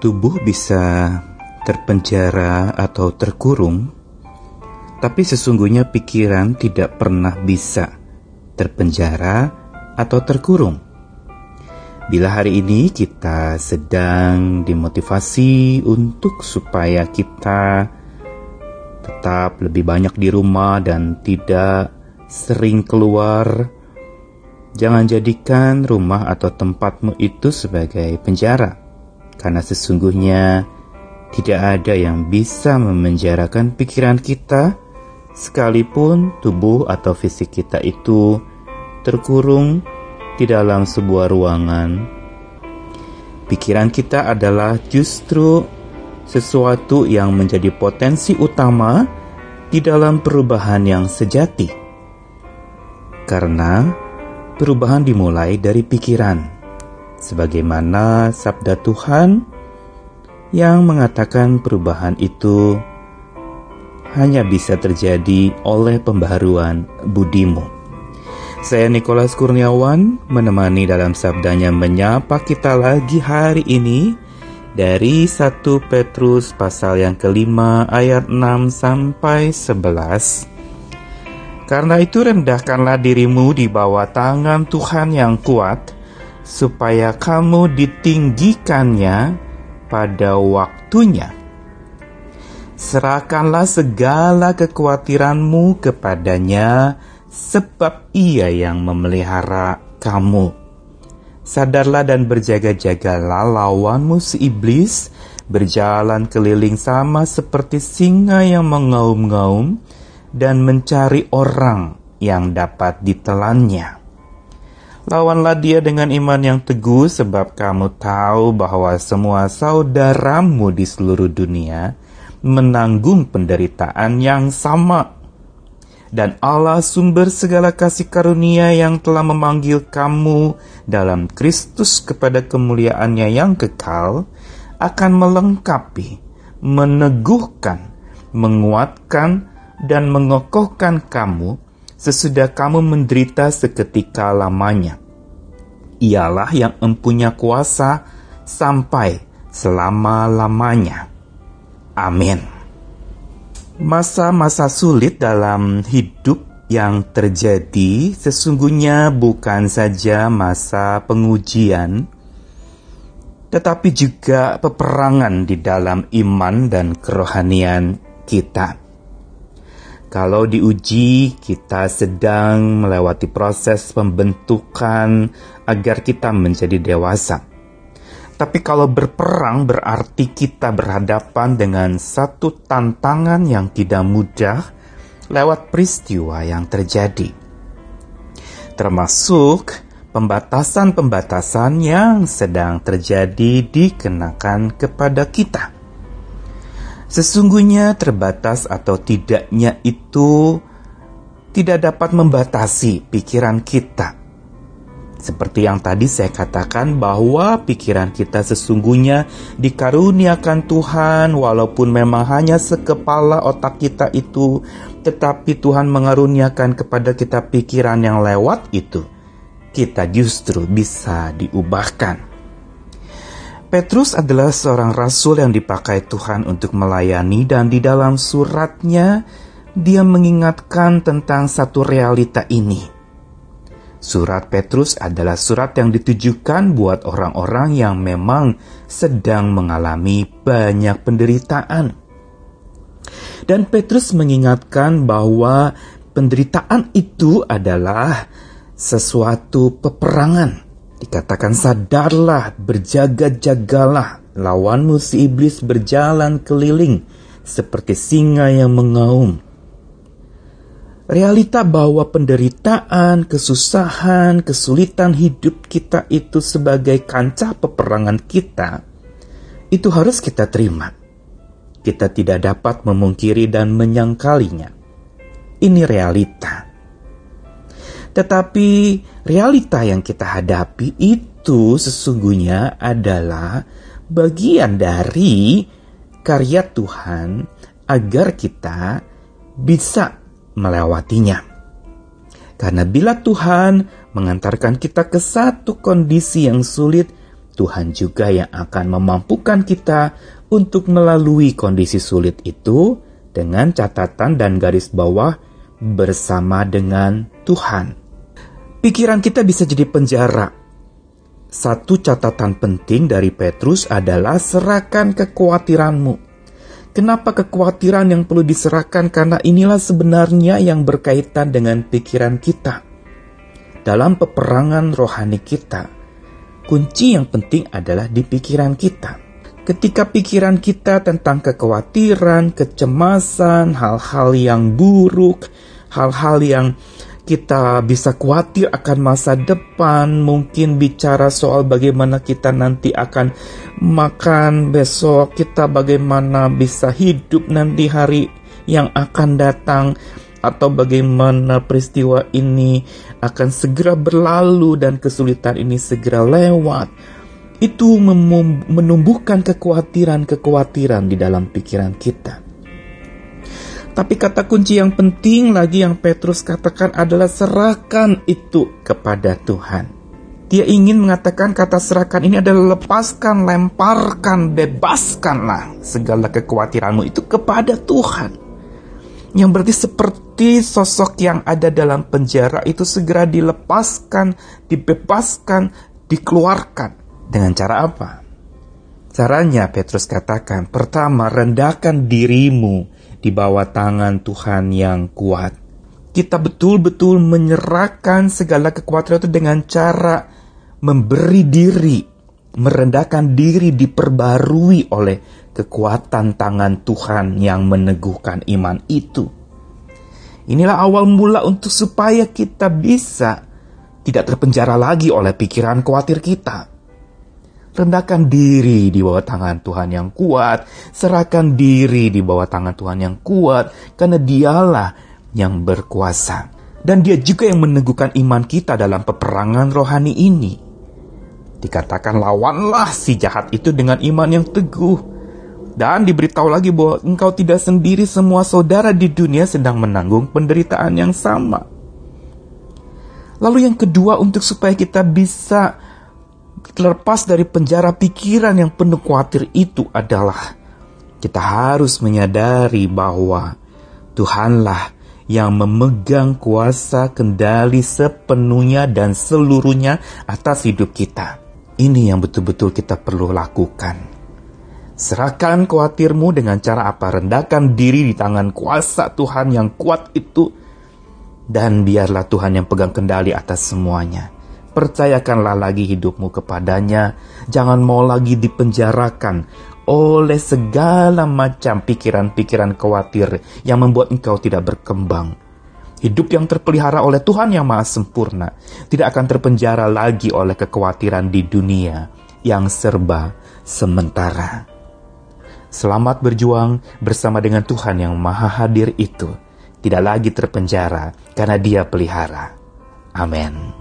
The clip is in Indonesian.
Tubuh bisa terpenjara atau terkurung, tapi sesungguhnya pikiran tidak pernah bisa terpenjara atau terkurung. Bila hari ini kita sedang dimotivasi untuk supaya kita tetap lebih banyak di rumah dan tidak sering keluar, jangan jadikan rumah atau tempatmu itu sebagai penjara karena sesungguhnya tidak ada yang bisa memenjarakan pikiran kita, sekalipun tubuh atau fisik kita itu terkurung di dalam sebuah ruangan. Pikiran kita adalah justru sesuatu yang menjadi potensi utama di dalam perubahan yang sejati, karena perubahan dimulai dari pikiran sebagaimana sabda Tuhan yang mengatakan perubahan itu hanya bisa terjadi oleh pembaharuan budimu. Saya Nikolas Kurniawan menemani dalam sabdanya menyapa kita lagi hari ini dari 1 Petrus pasal yang kelima ayat 6 sampai 11. Karena itu rendahkanlah dirimu di bawah tangan Tuhan yang kuat, supaya kamu ditinggikannya pada waktunya. Serahkanlah segala kekhawatiranmu kepadanya, sebab Ia yang memelihara kamu. Sadarlah dan berjaga-jagalah lawanmu si iblis, berjalan keliling sama seperti singa yang mengaum-ngaum dan mencari orang yang dapat ditelannya. Lawanlah dia dengan iman yang teguh sebab kamu tahu bahwa semua saudaramu di seluruh dunia menanggung penderitaan yang sama. Dan Allah sumber segala kasih karunia yang telah memanggil kamu dalam Kristus kepada kemuliaannya yang kekal akan melengkapi, meneguhkan, menguatkan, dan mengokohkan kamu sesudah kamu menderita seketika lamanya. Ialah yang mempunyai kuasa sampai selama-lamanya. Amin. Masa-masa sulit dalam hidup yang terjadi sesungguhnya bukan saja masa pengujian, tetapi juga peperangan di dalam iman dan kerohanian kita. Kalau diuji, kita sedang melewati proses pembentukan agar kita menjadi dewasa. Tapi kalau berperang berarti kita berhadapan dengan satu tantangan yang tidak mudah lewat peristiwa yang terjadi. Termasuk pembatasan-pembatasan yang sedang terjadi dikenakan kepada kita. Sesungguhnya terbatas atau tidaknya itu tidak dapat membatasi pikiran kita. Seperti yang tadi saya katakan bahwa pikiran kita sesungguhnya dikaruniakan Tuhan walaupun memang hanya sekepala otak kita itu tetapi Tuhan mengaruniakan kepada kita pikiran yang lewat itu kita justru bisa diubahkan. Petrus adalah seorang rasul yang dipakai Tuhan untuk melayani dan di dalam suratnya dia mengingatkan tentang satu realita ini. Surat Petrus adalah surat yang ditujukan buat orang-orang yang memang sedang mengalami banyak penderitaan. Dan Petrus mengingatkan bahwa penderitaan itu adalah sesuatu peperangan Dikatakan sadarlah, berjaga-jagalah, lawanmu si iblis berjalan keliling seperti singa yang mengaum. Realita bahwa penderitaan, kesusahan, kesulitan hidup kita itu sebagai kancah peperangan kita, itu harus kita terima. Kita tidak dapat memungkiri dan menyangkalinya. Ini realita. Tetapi realita yang kita hadapi itu sesungguhnya adalah bagian dari karya Tuhan agar kita bisa melewatinya. Karena bila Tuhan mengantarkan kita ke satu kondisi yang sulit, Tuhan juga yang akan memampukan kita untuk melalui kondisi sulit itu dengan catatan dan garis bawah bersama dengan Tuhan. Pikiran kita bisa jadi penjara. Satu catatan penting dari Petrus adalah serahkan kekhawatiranmu. Kenapa kekhawatiran yang perlu diserahkan? Karena inilah sebenarnya yang berkaitan dengan pikiran kita. Dalam peperangan rohani kita, kunci yang penting adalah di pikiran kita. Ketika pikiran kita tentang kekhawatiran, kecemasan, hal-hal yang buruk, hal-hal yang kita bisa khawatir akan masa depan, mungkin bicara soal bagaimana kita nanti akan makan besok, kita bagaimana bisa hidup nanti hari yang akan datang, atau bagaimana peristiwa ini akan segera berlalu dan kesulitan ini segera lewat. Itu menumbuhkan kekhawatiran-kekhawatiran di dalam pikiran kita. Tapi kata kunci yang penting lagi yang Petrus katakan adalah serahkan itu kepada Tuhan. Dia ingin mengatakan kata serahkan ini adalah lepaskan, lemparkan, bebaskanlah segala kekhawatiranmu itu kepada Tuhan. Yang berarti seperti sosok yang ada dalam penjara itu segera dilepaskan, dibebaskan, dikeluarkan. Dengan cara apa? Caranya Petrus katakan, pertama rendahkan dirimu di bawah tangan Tuhan yang kuat. Kita betul-betul menyerahkan segala kekuatan itu dengan cara memberi diri, merendahkan diri diperbarui oleh kekuatan tangan Tuhan yang meneguhkan iman itu. Inilah awal mula untuk supaya kita bisa tidak terpenjara lagi oleh pikiran khawatir kita Rendahkan diri di bawah tangan Tuhan yang kuat, serahkan diri di bawah tangan Tuhan yang kuat, karena Dialah yang berkuasa. Dan Dia juga yang meneguhkan iman kita dalam peperangan rohani ini. Dikatakan lawanlah si jahat itu dengan iman yang teguh. Dan diberitahu lagi bahwa engkau tidak sendiri semua saudara di dunia sedang menanggung penderitaan yang sama. Lalu yang kedua untuk supaya kita bisa terlepas dari penjara pikiran yang penuh khawatir itu adalah kita harus menyadari bahwa Tuhanlah yang memegang kuasa kendali sepenuhnya dan seluruhnya atas hidup kita. Ini yang betul-betul kita perlu lakukan. Serahkan khawatirmu dengan cara apa? Rendahkan diri di tangan kuasa Tuhan yang kuat itu. Dan biarlah Tuhan yang pegang kendali atas semuanya. Percayakanlah lagi hidupmu kepadanya. Jangan mau lagi dipenjarakan oleh segala macam pikiran-pikiran khawatir yang membuat engkau tidak berkembang. Hidup yang terpelihara oleh Tuhan yang Maha Sempurna tidak akan terpenjara lagi oleh kekhawatiran di dunia yang serba sementara. Selamat berjuang bersama dengan Tuhan yang Maha Hadir itu, tidak lagi terpenjara karena Dia pelihara. Amin.